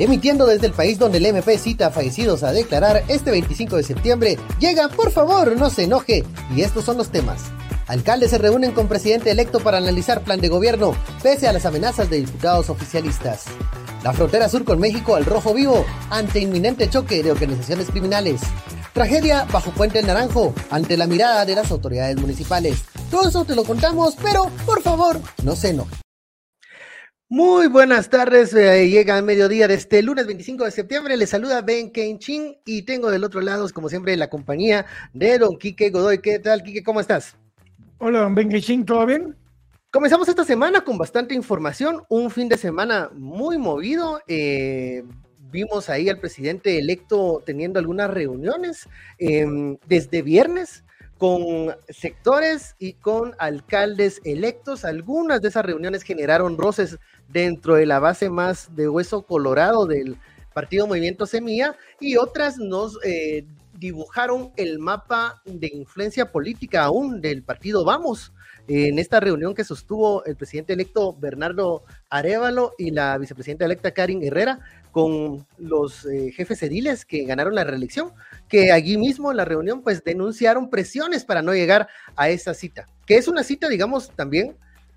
Emitiendo desde el país donde el MP cita a fallecidos a declarar este 25 de septiembre, llega, por favor, no se enoje. Y estos son los temas. Alcaldes se reúnen con presidente electo para analizar plan de gobierno, pese a las amenazas de diputados oficialistas. La frontera sur con México al rojo vivo, ante inminente choque de organizaciones criminales. Tragedia bajo Puente el Naranjo, ante la mirada de las autoridades municipales. Todo eso te lo contamos, pero por favor, no se enoje. Muy buenas tardes, eh, llega a mediodía de este lunes 25 de septiembre, le saluda Ben Kenchin y tengo del otro lado, como siempre, la compañía de don Quique Godoy. ¿Qué tal, Quique? ¿Cómo estás? Hola, don Ben Kenchin, ¿todo bien? Comenzamos esta semana con bastante información, un fin de semana muy movido. Eh, vimos ahí al presidente electo teniendo algunas reuniones em, desde viernes con sectores y con alcaldes electos. Algunas de esas reuniones generaron roces dentro de la base más de hueso colorado del partido Movimiento Semilla y otras nos eh, dibujaron el mapa de influencia política aún del partido Vamos. En esta reunión que sostuvo el presidente electo Bernardo Arevalo y la vicepresidenta electa Karin Herrera, con los eh, jefes ediles que ganaron la reelección, que allí mismo en la reunión pues denunciaron presiones para no llegar a esa cita, que es una cita, digamos, también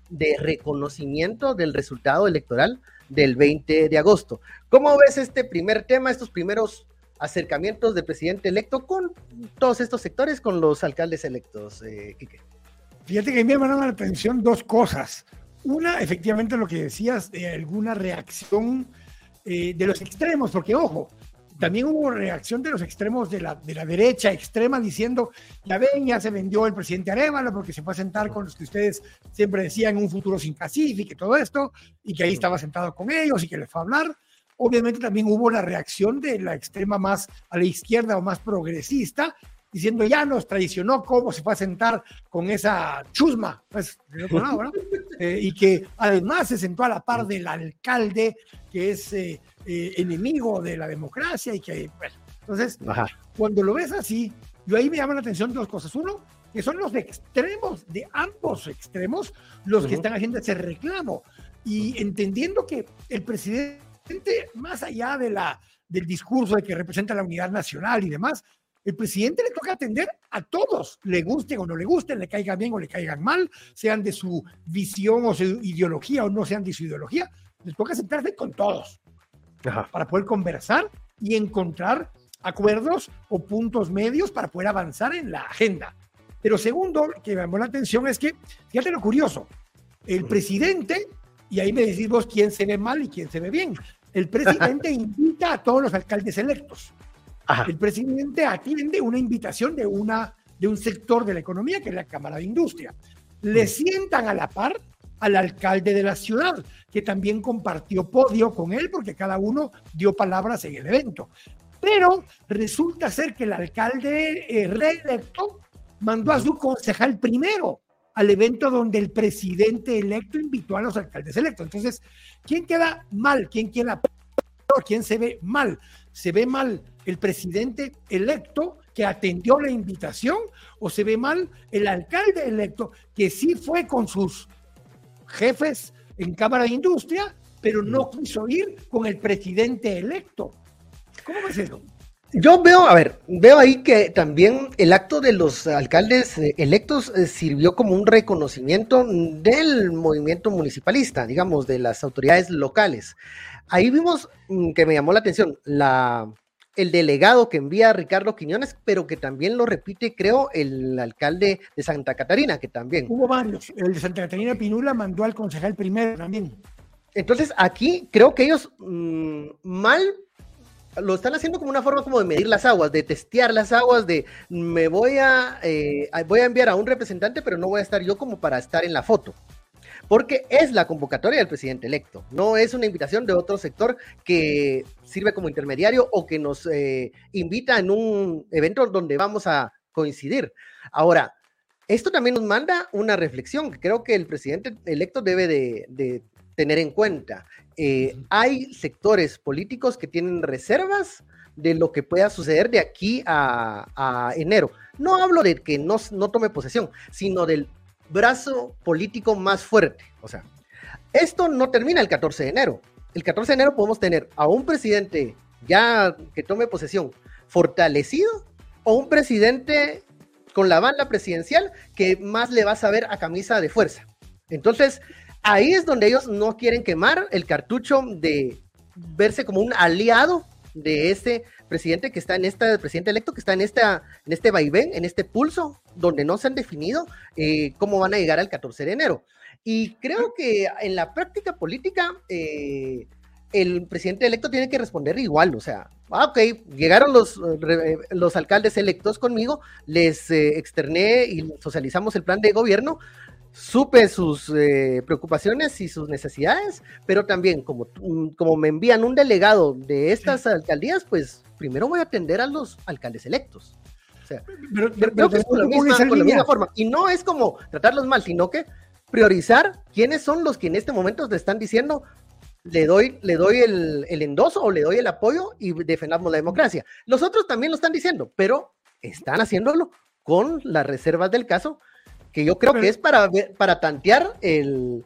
de reconocimiento del resultado electoral del 20 de agosto. ¿Cómo ves este primer tema, estos primeros acercamientos del presidente electo con todos estos sectores, con los alcaldes electos, eh, Fíjate que me llamaron la atención dos cosas. Una, efectivamente, lo que decías de alguna reacción eh, de los extremos, porque ojo, también hubo reacción de los extremos de la, de la derecha extrema diciendo, ya ven, ya se vendió el presidente Arevalo porque se fue a sentar con los que ustedes siempre decían un futuro sin Pacífico y todo esto, y que ahí estaba sentado con ellos y que les fue a hablar. Obviamente también hubo la reacción de la extrema más a la izquierda o más progresista, diciendo ya nos traicionó, cómo se fue a sentar con esa chusma, pues, eh, y que además se sentó a la par del alcalde, que es eh, eh, enemigo de la democracia y que, bueno, entonces, cuando lo ves así, yo ahí me llama la atención dos cosas. Uno, que son los extremos, de ambos extremos, los que están haciendo ese reclamo. Y entendiendo que el presidente, más allá de la, del discurso de que representa la unidad nacional y demás, el presidente le toca atender a todos, le gusten o no le gusten, le caigan bien o le caigan mal, sean de su visión o su ideología o no sean de su ideología, le toca sentarse con todos para poder conversar y encontrar acuerdos o puntos medios para poder avanzar en la agenda. Pero segundo, que me llamó la atención es que, fíjate lo curioso, el presidente, y ahí me decís vos quién se ve mal y quién se ve bien, el presidente invita a todos los alcaldes electos el presidente atiende una invitación de, una, de un sector de la economía, que es la Cámara de Industria. Le mm. sientan a la par al alcalde de la ciudad, que también compartió podio con él, porque cada uno dio palabras en el evento. Pero resulta ser que el alcalde eh, reelecto mandó a su concejal primero al evento donde el presidente electo invitó a los alcaldes electos. Entonces, ¿quién queda mal? ¿Quién queda ¿Quién se ve mal? ¿Se ve mal el presidente electo que atendió la invitación o se ve mal el alcalde electo que sí fue con sus jefes en Cámara de Industria, pero no quiso ir con el presidente electo? ¿Cómo ves eso? Yo veo, a ver, veo ahí que también el acto de los alcaldes eh, electos eh, sirvió como un reconocimiento del movimiento municipalista, digamos, de las autoridades locales. Ahí vimos mm, que me llamó la atención la, el delegado que envía Ricardo Quiñones, pero que también lo repite, creo, el alcalde de Santa Catarina, que también. Hubo varios. El de Santa Catarina Pinula mandó al concejal primero también. Entonces, aquí creo que ellos mm, mal lo están haciendo como una forma como de medir las aguas, de testear las aguas, de me voy a, eh, voy a enviar a un representante, pero no voy a estar yo como para estar en la foto porque es la convocatoria del presidente electo, no es una invitación de otro sector que sirve como intermediario o que nos eh, invita en un evento donde vamos a coincidir. Ahora, esto también nos manda una reflexión que creo que el presidente electo debe de, tener en cuenta. Eh, hay sectores políticos que tienen reservas de lo que pueda suceder de aquí a, enero. No hablo de que no, no tome posesión, sino del brazo político más fuerte. O sea, esto no termina el 14 de enero. el 14 de enero podemos tener a un presidente ya que tome posesión fortalecido o un presidente con la banda presidencial que más le va a saber a camisa de fuerza. Entonces, ahí es donde ellos no quieren quemar el cartucho de verse como un aliado de ese presidente que está en esta, presidente electo que está en esta, en este vaivén, en este pulso, donde no se han definido eh, cómo van a llegar al 14 de enero. Y creo que en la práctica política, eh, el presidente electo tiene que responder igual, o sea, ah, ok, llegaron los, eh, los alcaldes electos conmigo, les externé y socializamos el plan de gobierno, supe sus eh, preocupaciones y sus necesidades, pero también como, como me envían un delegado de estas alcaldías, pues primero voy a atender a los alcaldes electos. O sea, pero, creo que es con la, misma, forma. Y no es como tratarlos mal, sino que priorizar quiénes son los que en este momento te están diciendo le doy, le doy el, el endoso o le doy el apoyo y defendamos la democracia. Los otros también lo están diciendo, pero están haciéndolo con las reservas del caso que yo creo que es para, para tantear el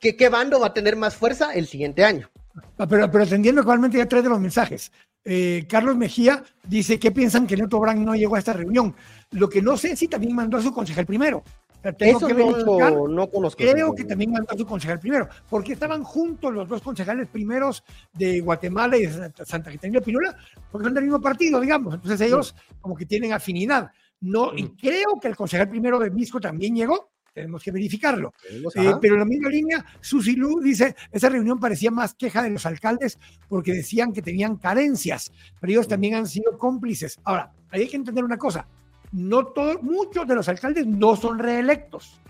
que qué bando va a tener más fuerza el siguiente año. Ah, pero, pero atendiendo actualmente ya tres de los mensajes. Eh, Carlos Mejía dice que piensan que Neto Brand no llegó a esta reunión. Lo que no sé es si también mandó a su concejal primero. Eso que no, no, conozco. Creo que también mandó a su concejal primero, porque estaban juntos los dos concejales primeros de Guatemala y de Santa Catarina Pinula, porque son del mismo partido, digamos. Entonces ellos como que tienen afinidad. No, y creo que el concejal primero de Misco también llegó, tenemos que verificarlo. Eh, pero en la misma línea, Susi Lu dice, esa reunión parecía más queja de los alcaldes porque decían que tenían carencias, pero ellos también han sido cómplices. Ahora, hay que entender una cosa, no todos, muchos de los alcaldes no son reelectos.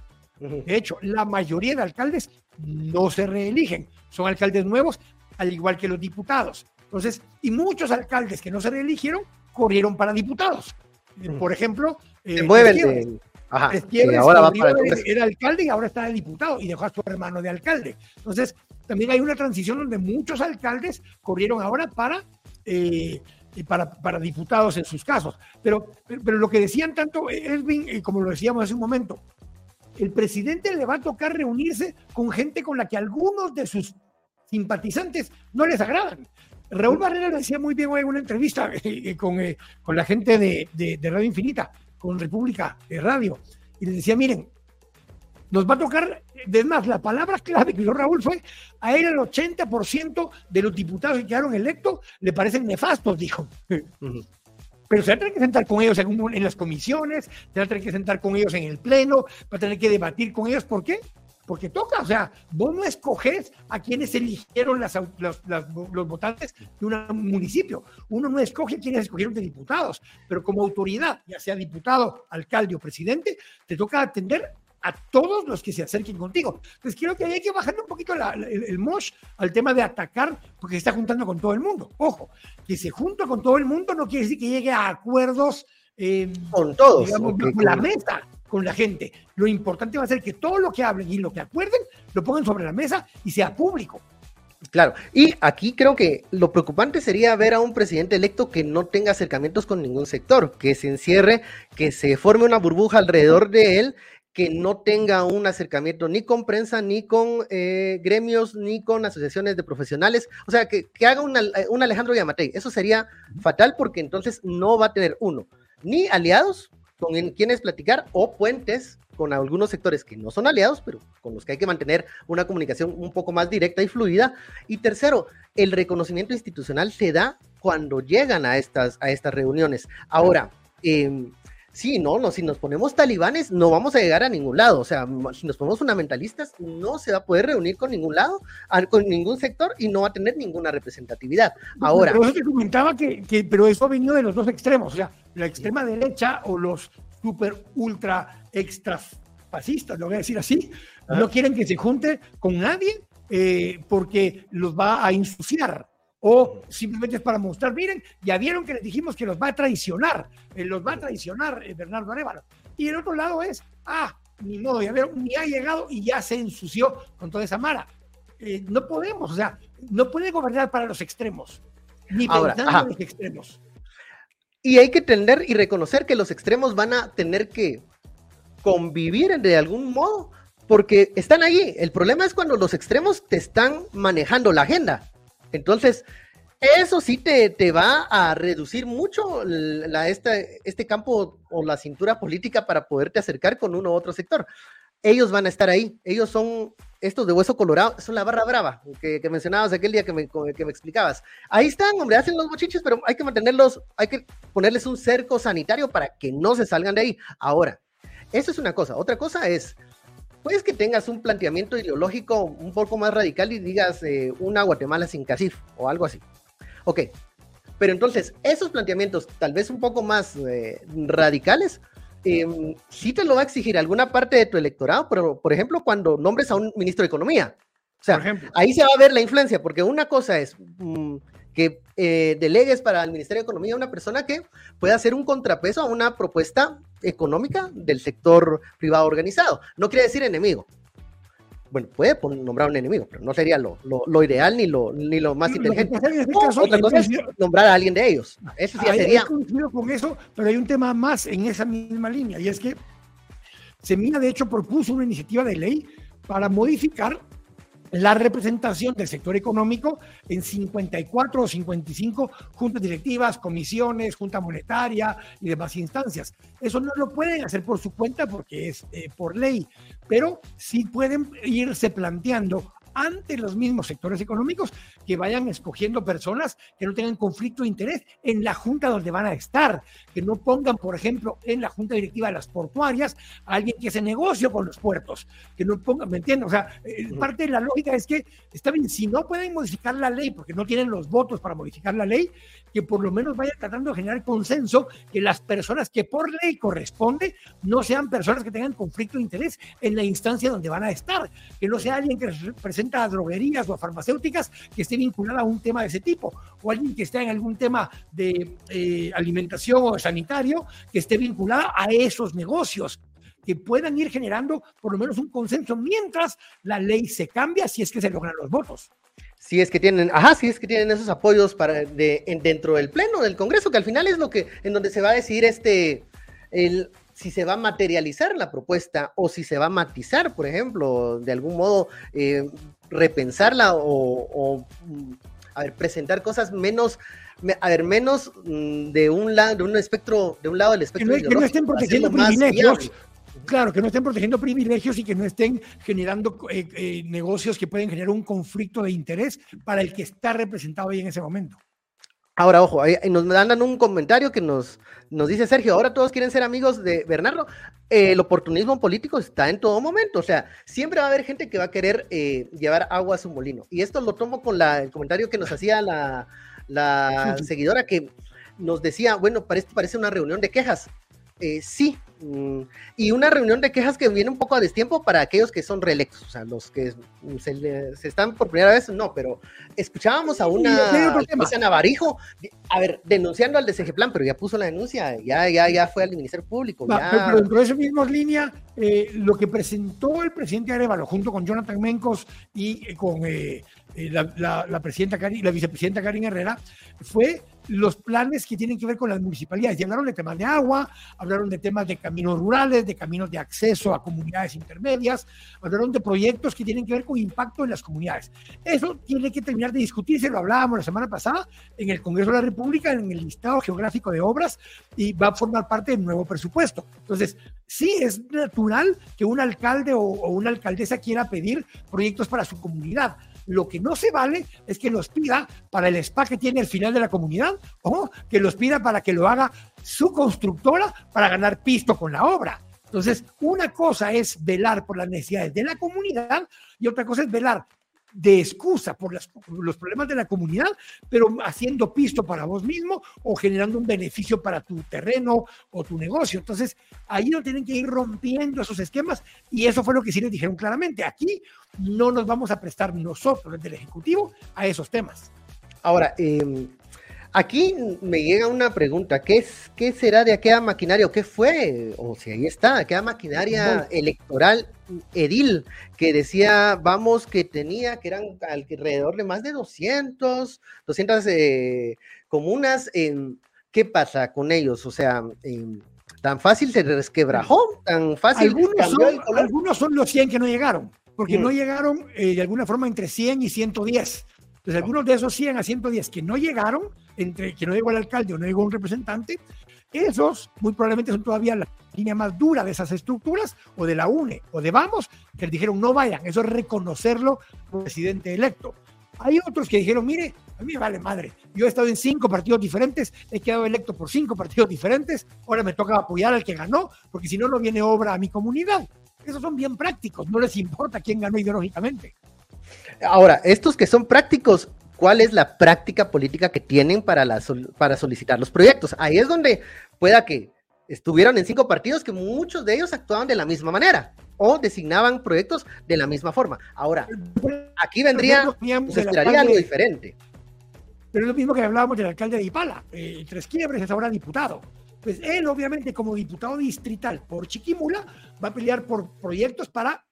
De hecho, la mayoría de alcaldes no se reeligen, son alcaldes nuevos, al igual que los diputados. Entonces, y muchos alcaldes que no se reeligieron corrieron para diputados. Por ejemplo, eh, ahora va para era alcalde y ahora está de diputado y dejó a su hermano de alcalde. Entonces, también hay una transición donde muchos alcaldes corrieron ahora para, eh, para, para, diputados en sus casos. Pero, pero lo que decían tanto Edwin, eh, como lo decíamos hace un momento, el presidente le va a tocar reunirse con gente con la que algunos de sus simpatizantes no les agradan. Raúl Barrera lo decía muy bien hoy en una entrevista eh, eh, con, eh, con, la gente de, de, Radio Infinita, con República de Radio, y les decía, miren, nos va a tocar, de más, la palabra clave que dio Raúl fue, a él el 80% de los diputados que quedaron electos le parecen nefastos, dijo. Pero se va a tener que sentar con ellos en, en las comisiones, se va a tener que sentar con ellos en el pleno, va a tener que debatir con ellos. ¿Por qué? Porque toca, o sea, vos no escoges a quienes eligieron las, los votantes de un municipio, uno no escoge a quienes escogieron de diputados, pero como autoridad, ya sea diputado, alcalde o presidente, te toca atender a todos los que se acerquen contigo. Entonces quiero que hay que bajar un poquito el, el, mosh al tema de atacar, porque se está juntando con todo el mundo. Ojo, que se junta con todo el mundo no quiere decir que llegue a acuerdos eh, con todos, digamos, con la mesa con la gente. Lo importante va a ser que todo lo que hablen y lo que acuerden lo pongan sobre la mesa y sea público. Claro, y aquí creo que lo preocupante sería ver a un presidente electo que no tenga acercamientos con ningún sector, que se encierre, que se forme una burbuja alrededor de él, que no tenga un acercamiento ni con prensa, ni con eh, gremios, ni con asociaciones de profesionales, o sea, que, haga un Alejandro Yamatei. Eso sería fatal porque entonces no va a tener uno, ni aliados, con quienes platicar o puentes con algunos sectores que no son aliados, pero con los que hay que mantener una comunicación un poco más directa y fluida. Y tercero, el reconocimiento institucional se da cuando llegan a estas, a estas reuniones. Ahora, eh, Sí, no, no, si nos ponemos talibanes no vamos a llegar a ningún lado, o sea, si nos ponemos fundamentalistas no se va a poder reunir con ningún lado, con ningún sector y no va a tener ninguna representatividad. Ahora... Pero eso te comentaba que, pero eso ha venido de los dos extremos, o sea, la extrema derecha o los super ultra extra fascistas, lo voy a decir así, no quieren que se junte con nadie eh, porque los va a insuciar o simplemente es para mostrar, miren, ya vieron que les dijimos que los va a traicionar, eh, los va a traicionar eh, Bernardo Arevalo. Y el otro lado es, ah, ni modo, ya vieron, ni ha llegado y ya se ensució con toda esa mara. Eh, no podemos, o sea, no puede gobernar para los extremos, ni Ahora, pensando en los extremos. Y hay que entender y reconocer que los extremos van a tener que convivir de algún modo, porque están allí. El problema es cuando los extremos te están manejando la agenda Entonces, eso sí te, te va a reducir mucho la, este campo o la cintura política para poderte acercar con uno u otro sector. Ellos van a estar ahí, ellos son estos de hueso colorado, son la barra brava que, mencionabas aquel día que me, que me explicabas. Ahí están, hombre, hacen los bochiches, pero hay que mantenerlos, hay que ponerles un cerco sanitario para que no se salgan de ahí. Ahora, eso es una cosa. Otra cosa es, puedes que tengas un planteamiento ideológico un poco más radical y digas eh, una Guatemala sin CACIF o algo así. Ok, pero entonces esos planteamientos tal vez un poco más eh, radicales, eh, sí te lo va a exigir alguna parte de tu electorado, pero por ejemplo cuando nombres a un ministro de Economía. O sea, ahí se va a ver la influencia, porque una cosa es mm, que eh, delegues para el Ministerio de Economía a una persona que pueda hacer un contrapeso a una propuesta económica del sector privado organizado. No quiere decir enemigo, bueno, puede nombrar un enemigo, pero no sería lo, lo, ideal ni lo, ni lo más inteligente. Este otra cosa es nombrar a alguien de ellos. Eso sí sería. con eso, pero hay un tema más en esa misma línea, y es que Semina, de hecho, propuso una iniciativa de ley para modificar la representación del sector económico en 54 o 55 juntas directivas, comisiones, junta monetaria y demás instancias. Eso no lo pueden hacer por su cuenta porque es eh, por ley, pero sí pueden irse planteando ante los mismos sectores económicos que vayan escogiendo personas que no tengan conflicto de interés en la junta donde van a estar, que no pongan, por ejemplo, en la junta directiva de las portuarias a alguien que hace negocio con los puertos, que no pongan, ¿me entiendes? O sea, eh, parte de la lógica es que, está bien, si no pueden modificar la ley porque no tienen los votos para modificar la ley, que por lo menos vayan tratando de generar consenso que las personas que por ley corresponde no sean personas que tengan conflicto de interés en la instancia donde van a estar, que no sea alguien que represente a droguerías o a farmacéuticas que esté vinculada a un tema de ese tipo, o alguien que esté en algún tema de eh, alimentación o sanitario que esté vinculada a esos negocios que puedan ir generando por lo menos un consenso mientras la ley se cambia si es que se logran los votos. Si es que tienen, ajá, si es que tienen esos apoyos para de, dentro del pleno del Congreso, que al final es lo que en donde se va a decidir este el si se va a materializar la propuesta o si se va a matizar, por ejemplo, de algún modo eh, repensarla o, a ver, presentar cosas menos, a ver, menos mm, de un lado, de un espectro, de un lado del espectro. Que no, que no estén protegiendo privilegios. Claro, que no estén protegiendo privilegios y que no estén generando eh, eh, negocios que pueden generar un conflicto de interés para el que está representado ahí en ese momento. Ahora, ojo, ahí, nos mandan un comentario que nos, nos dice Sergio, ahora todos quieren ser amigos de Bernardo. el oportunismo político está en todo momento, o sea, siempre va a haber gente que va a querer eh, llevar agua a su molino. Y esto lo tomo con la, el comentario que nos hacía la, la seguidora que nos decía, bueno, parece, parece una reunión de quejas. Eh, sí, mm, y una reunión de quejas que viene un poco a destiempo para aquellos que son reelectos, o sea, los que se, están por primera vez, no, pero escuchábamos a una a Navarijo, a ver, denunciando al DCG Plan, pero ya puso la denuncia, ya, ya, ya fue al Ministerio Público. Pero, dentro de esa misma línea, eh, lo que presentó el presidente Arevalo junto con Jonathan Mencos y eh, con la, la, presidenta la vicepresidenta Karin Herrera, fue los planes que tienen que ver con las municipalidades. Y hablaron de temas de agua, hablaron de temas de caminos rurales, de caminos de acceso a comunidades intermedias, hablaron de proyectos que tienen que ver con impacto en las comunidades. Eso tiene que terminar de discutirse, lo hablábamos la semana pasada en el Congreso de la República, en el listado geográfico de obras, y va a formar parte del nuevo presupuesto. Entonces, sí es natural que un alcalde o, o una alcaldesa quiera pedir proyectos para su comunidad lo que no se vale es que los pida para el spa que tiene al final de la comunidad o que los pida para que lo haga su constructora para ganar pisto con la obra. Entonces, una cosa es velar por las necesidades de la comunidad y otra cosa es velar de excusa por, los problemas de la comunidad, pero haciendo pisto para vos mismo o generando un beneficio para tu terreno o tu negocio. Entonces, ahí no tienen que ir rompiendo esos esquemas y eso fue lo que sí les dijeron claramente. Aquí no nos vamos a prestar nosotros, desde el Ejecutivo, a esos temas. Ahora, eh, Aquí me llega una pregunta, ¿qué, es, qué será de aquella maquinaria o qué fue? O si ahí está, aquella maquinaria electoral edil que decía, vamos, que tenía, que eran alrededor de más de 200, 200 eh, comunas. ¿Qué pasa con ellos? O sea, tan fácil se resquebrajó, tan fácil. Algunos son, algunos son los 100 que no llegaron, porque no llegaron eh, de alguna forma entre 100 y 110 Entonces, algunos de esos 100 a 110 que no llegaron, entre que no llegó el alcalde o no llegó un representante, esos muy probablemente son todavía la línea más dura de esas estructuras, o de la UNE, o de Vamos, que dijeron no vayan. Eso es reconocerlo como presidente electo. Hay otros que dijeron, mire, a mí me vale madre. Yo he estado en cinco partidos diferentes, he quedado electo por cinco partidos diferentes, ahora me toca apoyar al que ganó, porque si no, no viene obra a mi comunidad. Esos son bien prácticos, no les importa quién ganó ideológicamente. Ahora, estos que son prácticos, ¿cuál es la práctica política que tienen para, la, para solicitar los proyectos? Ahí es donde pueda que estuvieron en cinco partidos que muchos de ellos actuaban de la misma manera o designaban proyectos de la misma forma. Ahora, aquí vendría, pues esperaría algo diferente. Pero es lo mismo que hablábamos del alcalde de Ipala, eh, Tres Quiebres es ahora diputado. Pues él, obviamente, como diputado distrital por Chiquimula, va a pelear por proyectos para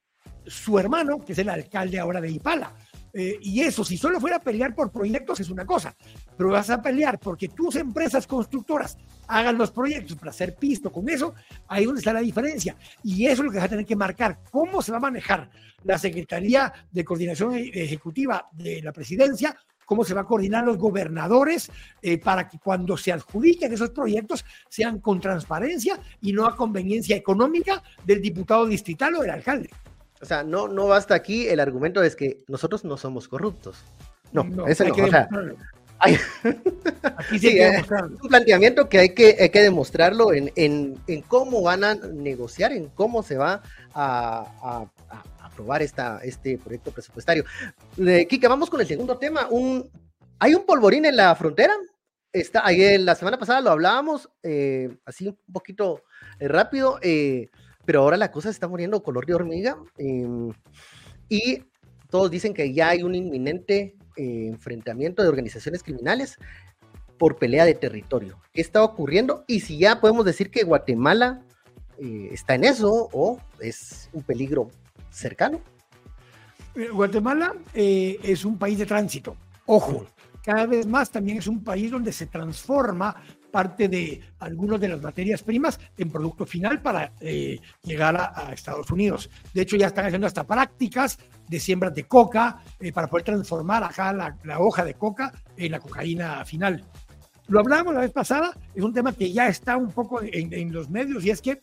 su hermano, que es el alcalde ahora de Ipala. Eh, y eso, si solo fuera a pelear por proyectos, es una cosa. Pero vas a pelear porque tus empresas constructoras hagan los proyectos para hacer pisto con eso, ahí es donde está la diferencia. Y eso es lo que vas a tener que marcar. ¿Cómo se va a manejar la Secretaría de Coordinación Ejecutiva de la Presidencia? cómo se va a coordinar los gobernadores eh, para que cuando se adjudiquen esos proyectos sean con transparencia y no a conveniencia económica del diputado distrital o del alcalde. O sea, no, no basta aquí el argumento de que nosotros no somos corruptos. No, no ese no. O sea, hay... Aquí sí, es un planteamiento que hay que, hay que demostrarlo en, en, en, cómo van a negociar, en cómo se va a, a, a aprobar esta, este proyecto presupuestario. Eh, Kika, vamos con el segundo tema. Un, hay un polvorín en la frontera. Está, ayer, la semana pasada lo hablábamos, eh, así un poquito eh, rápido. Eh, pero ahora la cosa se está muriendo color de hormiga em, y todos dicen que ya hay un inminente eh, enfrentamiento de organizaciones criminales por pelea de territorio. ¿Qué está ocurriendo? Y si ya podemos decir que Guatemala eh, está en eso o es un peligro cercano. Eh, Guatemala es un país de tránsito. Ojo, cada vez más también es un país donde se transforma parte de algunas de las materias primas en producto final para eh, llegar a, Estados Unidos. De hecho, ya están haciendo hasta prácticas de siembras de coca eh, para poder transformar acá la, hoja de coca en la cocaína final. Lo hablábamos la vez pasada, es un tema que ya está un poco en, en los medios y es que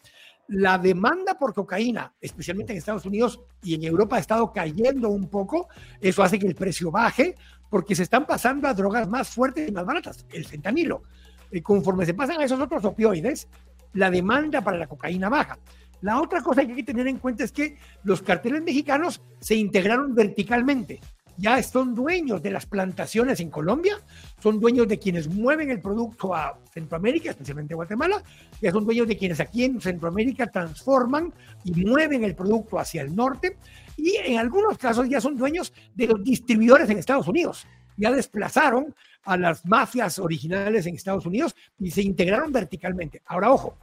la demanda por cocaína, especialmente en Estados Unidos y en Europa, ha estado cayendo un poco. Eso hace que el precio baje porque se están pasando a drogas más fuertes y más baratas, el fentanilo. Y conforme se pasan a esos otros opioides, la demanda para la cocaína baja. La otra cosa que hay que tener en cuenta es que los carteles mexicanos se integraron verticalmente. Ya son dueños de las plantaciones en Colombia, son dueños de quienes mueven el producto a Centroamérica, especialmente a Guatemala, ya son dueños de quienes aquí en Centroamérica transforman y mueven el producto hacia el norte, y en algunos casos ya son dueños de los distribuidores en Estados Unidos. Ya desplazaron a las mafias originales en Estados Unidos y se integraron verticalmente. Ahora, ojo,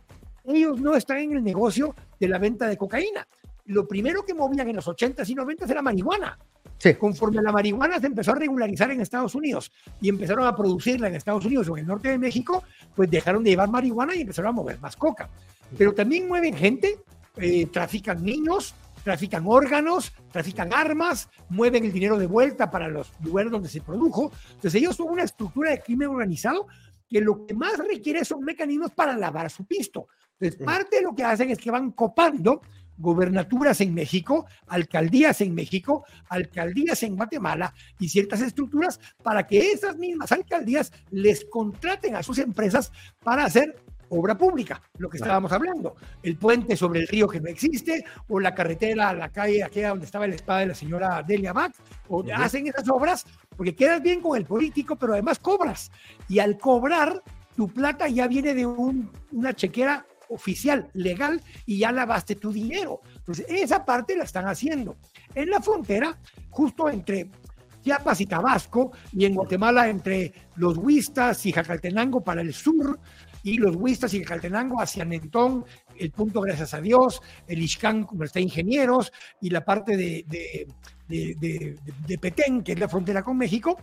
ellos no están en el negocio de la venta de cocaína. Lo primero que movían en los 80s y 90s era marihuana. Sí. Conforme la marihuana se empezó a regularizar en Estados Unidos y empezaron a producirla en Estados Unidos o en el norte de México, pues dejaron de llevar marihuana y empezaron a mover más coca. Pero también mueven gente, eh, trafican niños, trafican órganos, trafican armas, mueven el dinero de vuelta para los lugares donde se produjo. Entonces ellos son una estructura de crimen organizado que lo que más requiere son mecanismos para lavar su pisto. Entonces parte de lo que hacen es que van copando gobernaturas en México, alcaldías en México, alcaldías en Guatemala y ciertas estructuras para que esas mismas alcaldías les contraten a sus empresas para hacer obra pública, lo que estábamos hablando, el puente sobre el río que no existe, o la carretera a la calle aquella donde estaba la espada de la señora Delia Bach, o hacen esas obras porque quedas bien con el político, pero además cobras. Y al cobrar, tu plata ya viene de una chequera oficial, legal, y ya lavaste tu dinero. Entonces, esa parte la están haciendo. En la frontera, justo entre Chiapas y Tabasco, y en Guatemala entre los Huistas y Jacaltenango para el sur, y los Huistas y el Caltenango hacia Nentón, el punto gracias a Dios, el Ixcán como está ingenieros y la parte de, de, de, Petén, que es la frontera con México.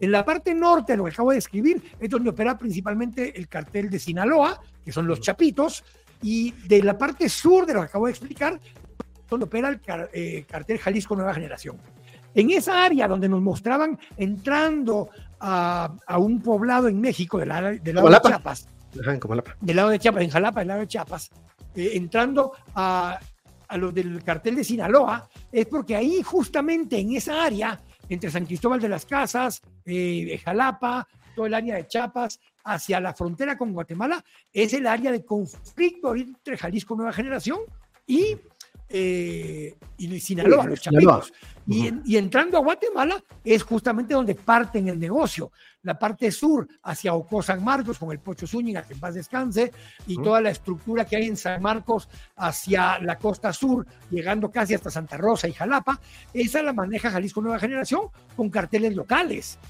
En la parte norte, lo que acabo de escribir, es donde opera principalmente el cartel de Sinaloa, que son los Chapitos, y de la parte sur de lo que acabo de explicar, donde opera el eh, cartel Jalisco Nueva Generación. En esa área donde nos mostraban entrando a, un poblado en México, del, lado de Chiapas, del lado de Chiapas, en Jalapa, del lado de Chiapas, eh, entrando a, a los del cartel de Sinaloa, es porque ahí justamente en esa área, entre San Cristóbal de las Casas, eh, Jalapa, todo el área de Chiapas, hacia la frontera con Guatemala, es el área de conflicto entre Jalisco Nueva Generación y eh, y Sinaloa, los chapitos. Y, entrando a Guatemala es justamente donde parten el negocio. La parte sur hacia Ocó San Marcos con el Pocho Zúñiga, que en paz descanse, y toda la estructura que hay en San Marcos hacia la costa sur, llegando casi hasta Santa Rosa y Jalapa, esa la maneja Jalisco Nueva Generación con carteles locales.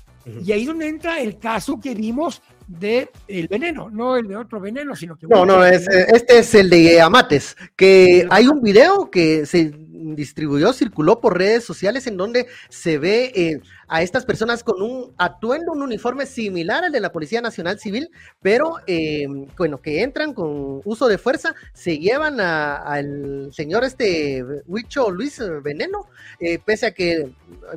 Y ahí es donde entra el caso que vimos de el veneno, no el de otro veneno, sino que... No, no, este es el de Amates, que hay un video que se distribuyó, circuló por redes sociales en donde se ve eh, a estas personas con un atuendo, un uniforme similar al de la Policía Nacional Civil, pero eh, bueno, que entran con uso de fuerza, se llevan al señor este Huicho Luis Veneno, eh, pese a que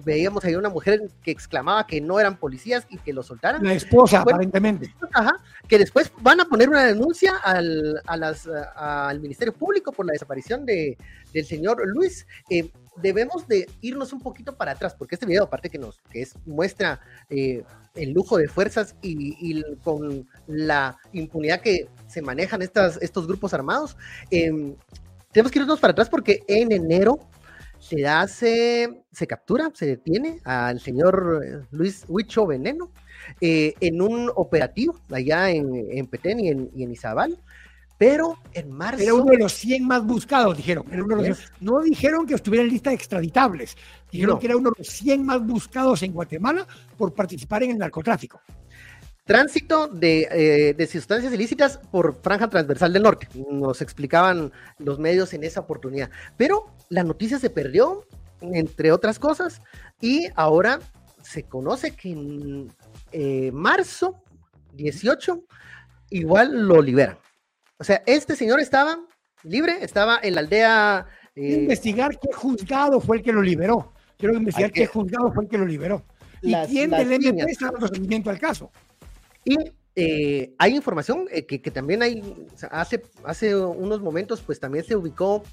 veíamos ahí una mujer que exclamaba que no eran policías y que lo soltaran. La esposa, aparentemente. Ajá, que después van a poner una denuncia al, a las, al Ministerio Público por la desaparición de, del señor Luis. Eh, debemos de irnos un poquito para atrás, porque este video, aparte que nos que es, muestra eh, el lujo de fuerzas y, con la impunidad que se manejan estas, estos grupos armados, em, tenemos que irnos para atrás porque en enero se hace, se captura, se detiene al señor eh, Luis Huicho Veneno en un operativo allá en, en Petén y en, y en Izabal. Pero en marzo. Era uno de los 100 más buscados, dijeron. No dijeron que estuviera en lista de extraditables. Dijeron que era uno de los 100 más buscados en Guatemala por participar en el narcotráfico. Tránsito de, eh, sustancias ilícitas por franja transversal del norte. Nos explicaban los medios en esa oportunidad. Pero la noticia se perdió, entre otras cosas, y ahora se conoce que en eh, marzo 18 igual lo liberan. O sea, este señor estaba libre, estaba en la aldea. Eh, investigar qué juzgado fue el que lo liberó. Quiero investigar qué juzgado fue el que lo liberó. ¿Y quién del MP está dando seguimiento al caso? Y eh, hay información eh, que, también hay, hace, hace unos momentos, pues también se ubicó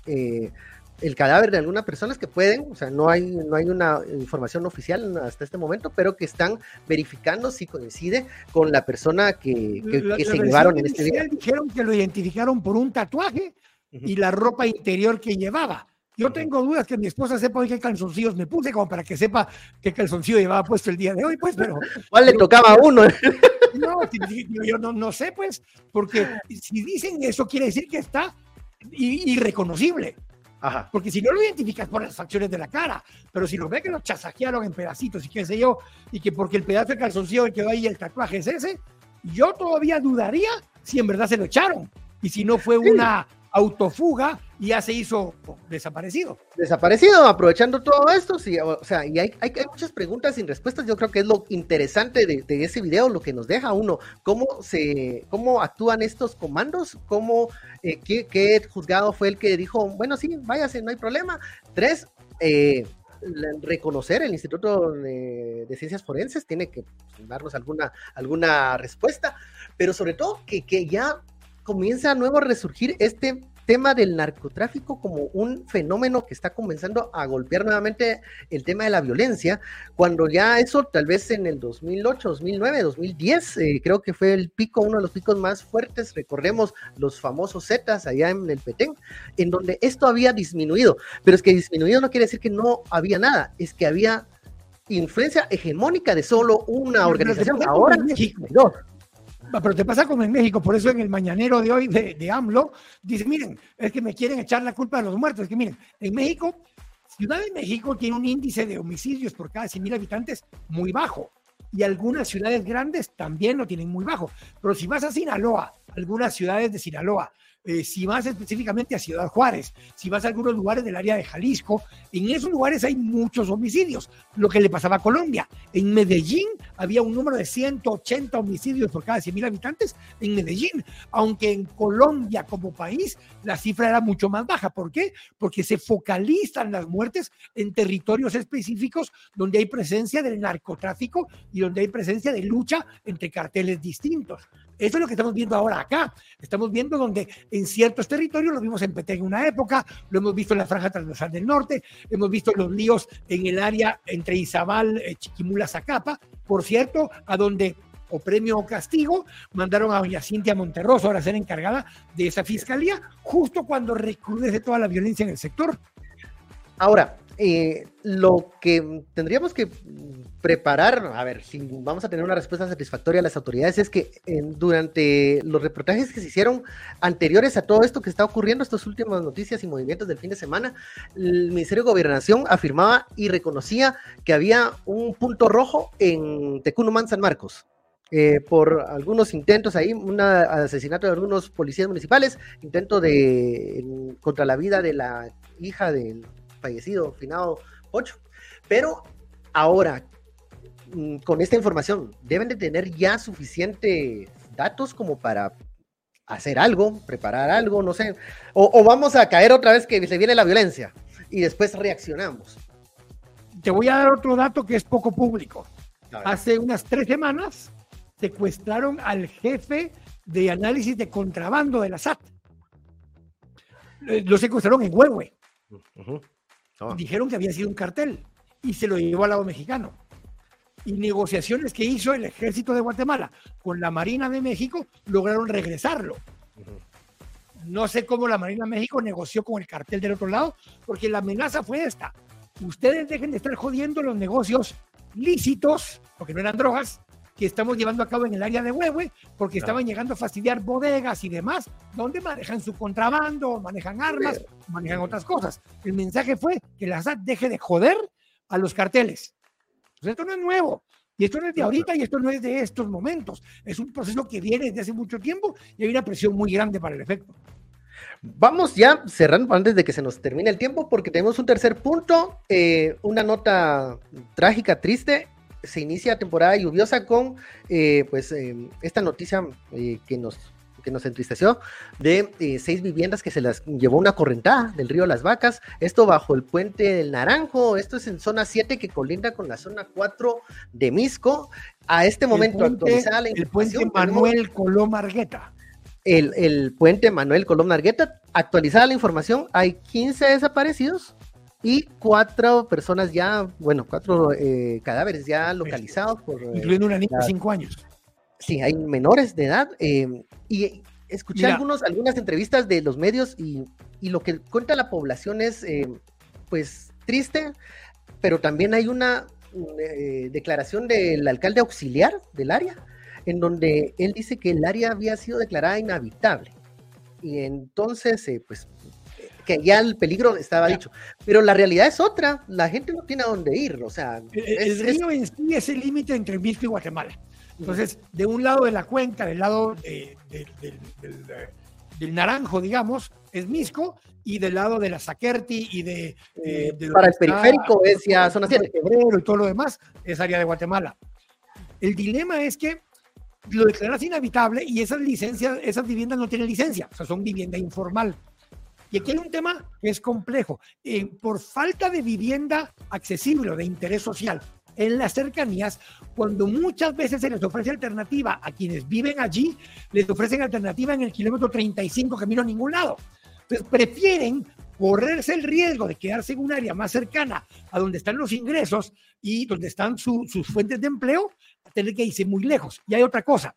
el cadáver de algunas personas que pueden, o sea, no hay, no hay una información oficial hasta este momento, pero que están verificando si coincide con la persona que, se llevaron en este día. Dijeron que lo identificaron por un tatuaje y la ropa interior que llevaba. Yo tengo dudas que mi esposa sepa qué calzoncillos me puse, como para que sepa qué calzoncillo llevaba puesto el día de hoy, pues, pero... ¿Cuál le tocaba a uno? No, yo no, no sé, pues, porque si dicen eso quiere decir que está irreconocible. Porque si no lo identificas por las facciones de la cara, pero si lo ve que lo chasajearon en pedacitos y qué sé yo, y que porque el pedazo de calzoncillo que quedó ahí el tatuaje es ese, yo todavía dudaría si en verdad se lo echaron. Y si no fue una autofuga y ya se hizo desaparecido. Desaparecido, aprovechando todo esto, sí, o sea, y hay, muchas preguntas sin respuestas, yo creo que es lo interesante de, ese video, lo que nos deja uno, cómo se, cómo actúan estos comandos, cómo, eh, qué, juzgado fue el que dijo, bueno, sí, váyase, no hay problema. Tres, eh, reconocer el Instituto de, Ciencias Forenses tiene que darnos alguna, alguna respuesta, pero sobre todo que, que ya comienza a nuevo a resurgir este tema del narcotráfico como un fenómeno que está comenzando a golpear nuevamente el tema de la violencia, cuando ya eso tal vez en el 2008, 2009, 2010, creo que fue el pico, uno de los picos más fuertes, recordemos los famosos Zetas allá en el Petén, en donde esto había disminuido, pero es que disminuido no quiere decir que no había nada, es que había influencia hegemónica de solo una organización. Ahora, no, pero te pasa como en México, por eso en el mañanero de hoy de, de, AMLO, dice, miren, es que me quieren echar la culpa de los muertos. Es que miren, en México, Ciudad de México tiene un índice de homicidios por cada 100 mil habitantes muy bajo. Y algunas ciudades grandes también lo tienen muy bajo. Pero si vas a Sinaloa, algunas ciudades de Sinaloa, eh, si vas específicamente a Ciudad Juárez, si vas a algunos lugares del área de Jalisco, en esos lugares hay muchos homicidios, lo que le pasaba a Colombia. En Medellín había un número de 180 homicidios por cada 100 mil habitantes en Medellín, aunque en Colombia como país la cifra era mucho más baja. ¿Por qué? Porque se focalizan las muertes en territorios específicos donde hay presencia del narcotráfico y donde hay presencia de lucha entre carteles distintos. Eso es lo que estamos viendo ahora acá. Estamos viendo donde en ciertos territorios, lo vimos en Petén en una época, lo hemos visto en la franja transversal del norte, hemos visto los líos en el área entre Izabal, eh, Chiquimula, Zacapa, por cierto, a donde o premio o castigo, mandaron a doña Cintia Monterroso a ser encargada de esa fiscalía, justo cuando recrudece toda la violencia en el sector. Ahora, eh, lo que tendríamos que preparar, a ver, si vamos a tener una respuesta satisfactoria a las autoridades, es que durante los reportajes que se hicieron anteriores a todo esto que está ocurriendo, estas últimas noticias y movimientos del fin de semana, el Ministerio de Gobernación afirmaba y reconocía que había un punto rojo en Tecunumán, San Marcos. Eh, por algunos intentos ahí, un asesinato de algunos policías municipales, intento de contra la vida de la hija del fallecido, finado Ocho. Pero ahora, mm, con esta información, deben de tener ya suficientes datos como para hacer algo, preparar algo, no sé. O, vamos a caer otra vez que se viene la violencia y después reaccionamos. Te voy a dar otro dato que es poco público. Hace unas tres semanas secuestraron al jefe de análisis de contrabando de la SAT. Lo secuestraron en Huehue. Dijeron que había sido un cartel y se lo llevó al lado mexicano. Y negociaciones que hizo el ejército de Guatemala con la Marina de México lograron regresarlo. No sé cómo la Marina de México negoció con el cartel del otro lado, porque la amenaza fue esta. Ustedes dejen de estar jodiendo los negocios lícitos, porque no eran drogas, que estamos llevando a cabo en el área de Huehue, porque estaban llegando a fastidiar bodegas y demás, donde manejan su contrabando, manejan armas, manejan otras cosas. El mensaje fue que la SAT deje de joder a los carteles. Pues esto no es nuevo. Y esto no es de ahorita y esto no es de estos momentos. Es un proceso que viene desde hace mucho tiempo y hay una presión muy grande para el efecto. Vamos ya cerrando antes de que se nos termine el tiempo porque tenemos un tercer punto, eh, una nota trágica, triste se inicia temporada lluviosa con eh, pues eh, esta noticia eh, que nos que nos entristeció de seis viviendas que se las llevó una correntada del río Las Vacas, esto bajo el puente del Naranjo, esto es en zona 7 que colinda con la zona 4 de Misco. A este momento actualizada la El puente Manuel Colón Margueta. El, el, puente Manuel Colón Margueta, actualizada la información, hay 15 desaparecidos, y cuatro personas ya, bueno, cuatro eh, cadáveres ya localizados. Por, eh, Incluyendo una niña de cinco años. Sí, hay menores de edad. Em, y escuché algunos, algunas entrevistas de los medios y, y, lo que cuenta la población es, em, pues, triste, pero también hay una eh, declaración del alcalde auxiliar del área, en donde él dice que el área había sido declarada inhabitable. Y entonces, pues, que ya el peligro estaba dicho. Pero la realidad es otra, la gente no tiene a dónde ir, o sea... El, río en sí es el límite entre Misco y Guatemala. Entonces, de un lado de la cuenca, del lado del, Naranjo, digamos, es Misco, y del lado de la Saquerti y de... Para el periférico es ya zona 7. Febrero y todo lo demás es área de Guatemala. El dilema es que lo declaras inhabitable y esas licencias, esas viviendas no tienen licencia, o sea, son vivienda informal. Y aquí hay un tema que es complejo. Eh, por falta de vivienda accesible o de interés social en las cercanías, cuando muchas veces se les ofrece alternativa a quienes viven allí, les ofrecen alternativa en el kilómetro 35 que miro a ningún lado. Entonces prefieren correrse el riesgo de quedarse en un área más cercana a donde están los ingresos y donde están sus fuentes de empleo, tener que irse muy lejos. Y hay otra cosa,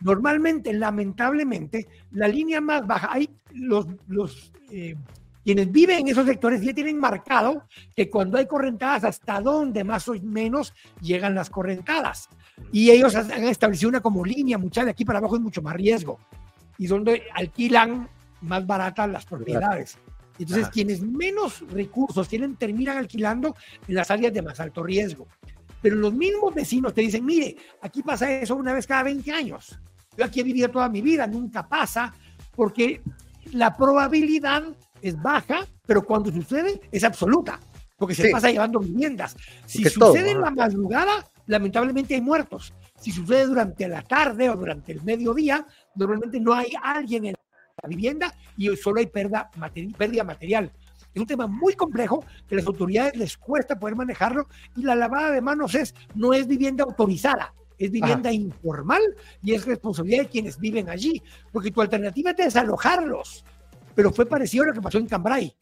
Normalmente, lamentablemente, la línea más baja, hay los, los eh, quienes viven en esos sectores ya tienen marcado que cuando hay correntadas, hasta dónde más o menos llegan las correntadas. Y ellos han establecido una como línea, mucha de aquí para abajo es mucho más riesgo. Y donde alquilan más baratas las propiedades. Entonces, quienes menos recursos tienen, terminan alquilando en las áreas de más alto riesgo. Pero los mismos vecinos te dicen, mire, aquí pasa eso una vez cada 20 años. Yo aquí he vivido toda mi vida, nunca pasa, porque la probabilidad es baja, pero cuando sucede es absoluta, porque se pasa llevando viviendas. Si sucede en la madrugada, lamentablemente hay muertos. Si sucede durante la tarde o durante el mediodía, normalmente no hay alguien en la vivienda y solo hay pérdida, pérdida material. Es un tema muy complejo que las autoridades les cuesta poder manejarlo y la lavada de manos es, no es vivienda autorizada, es vivienda informal y es responsabilidad de quienes viven allí, porque tu alternativa es desalojarlos, pero fue parecido a lo que pasó en Cambrai.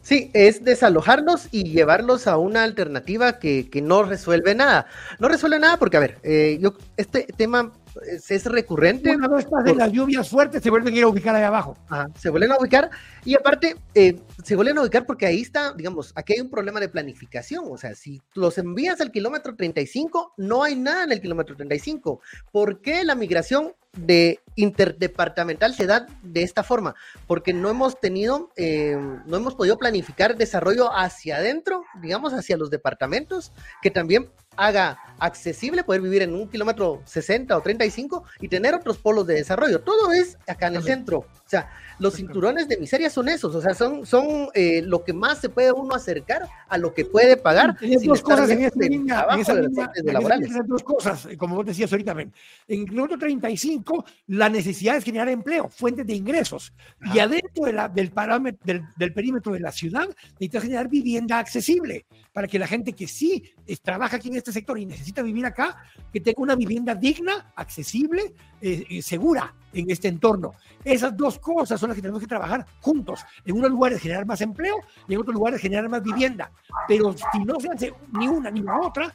Sí, es desalojarlos y llevarlos a una alternativa que, no resuelve nada. No resuelve nada porque, a ver, eh, yo este tema es, recurrente. Una vez pasen las lluvias fuertes, se vuelven a ir a ubicar ahí abajo. se vuelven a ubicar y aparte eh, se vuelven a ubicar porque ahí está, digamos, aquí hay un problema de planificación. O sea, si los envías al kilómetro 35, no hay nada en el kilómetro 35. ¿Por qué la migración de interdepartamental se da de esta forma? Porque no hemos tenido, eh, no hemos podido planificar desarrollo hacia adentro, digamos, hacia los departamentos, que también haga accesible poder vivir en un kilómetro 60 o 35 y tener otros polos de desarrollo. Todo es acá en el centro. O sea, los cinturones de miseria son esos, o sea, son, son eh, lo que más se puede uno acercar a lo que puede pagar. Hay dos cosas en esta línea, en esa línea, en dos cosas, como vos decías ahorita, en el kilómetro 35 la necesidad es generar empleo, fuentes de ingresos, y adentro de la, del, parámetro, del, del, perímetro de la ciudad necesitas generar vivienda accesible para que la gente que sí trabaja aquí en este sector y necesita vivir acá, que tenga una vivienda digna, accesible, eh, eh, segura en este entorno. Esas dos cosas son las que tenemos que trabajar juntos. En unos lugares generar más empleo y en otros lugares generar más vivienda. Pero si no se hace ni una ni la otra,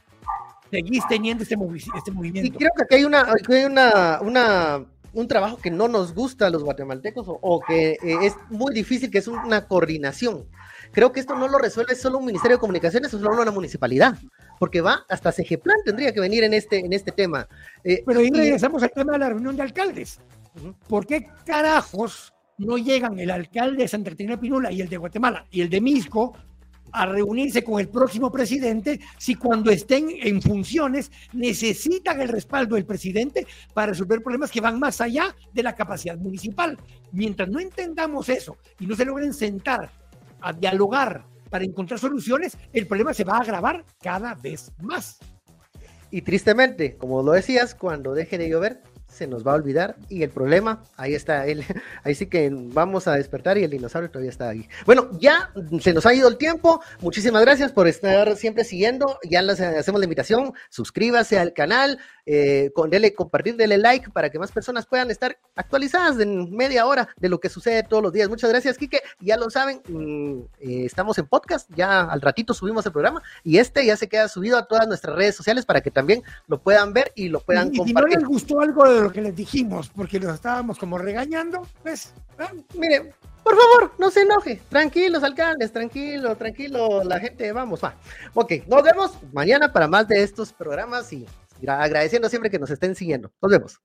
seguís teniendo este, este movimiento. Y creo que aquí hay una, hay una, una un trabajo que no nos gusta a los guatemaltecos o, que eh, es muy difícil, que es una coordinación. Creo que esto no lo resuelve solo un Ministerio de Comunicaciones o solo una municipalidad, porque va hasta CGPLAN tendría que venir en este, en este tema. Eh, Pero ahí regresamos al tema de la reunión de alcaldes. ¿Por qué carajos no llegan el alcalde de Santa Catarina Pinula y el de Guatemala y el de Misco a reunirse con el próximo presidente si cuando estén en funciones necesitan el respaldo del presidente para resolver problemas que van más allá de la capacidad municipal. Mientras no entendamos eso y no se logren sentar a dialogar para encontrar soluciones, el problema se va a agravar cada vez más. Y tristemente, como lo decías, cuando deje de llover, se nos va a olvidar y el problema, ahí está él, ahí sí que vamos a despertar y el dinosaurio todavía está ahí. Bueno, ya se nos ha ido el tiempo, muchísimas gracias por estar siempre siguiendo, ya les hacemos la invitación, suscríbase al canal, eh, con, dele compartir, dele like para que más personas puedan estar actualizadas en media hora de lo que sucede todos los días. Muchas gracias, Kike, ya lo saben, mm, eh, estamos en podcast, ya al ratito subimos el programa y este ya se queda subido a todas nuestras redes sociales para que también lo puedan ver y lo puedan compartir. Si no les gustó algo de lo que les dijimos, porque los estábamos como regañando, pues, mire, por favor, no se enoje. Tranquilos, alcaldes, tranquilo, tranquilo, la gente, vamos, va. Ok, nos vemos mañana para más de estos programas y agradeciendo siempre que nos estén siguiendo. Nos vemos.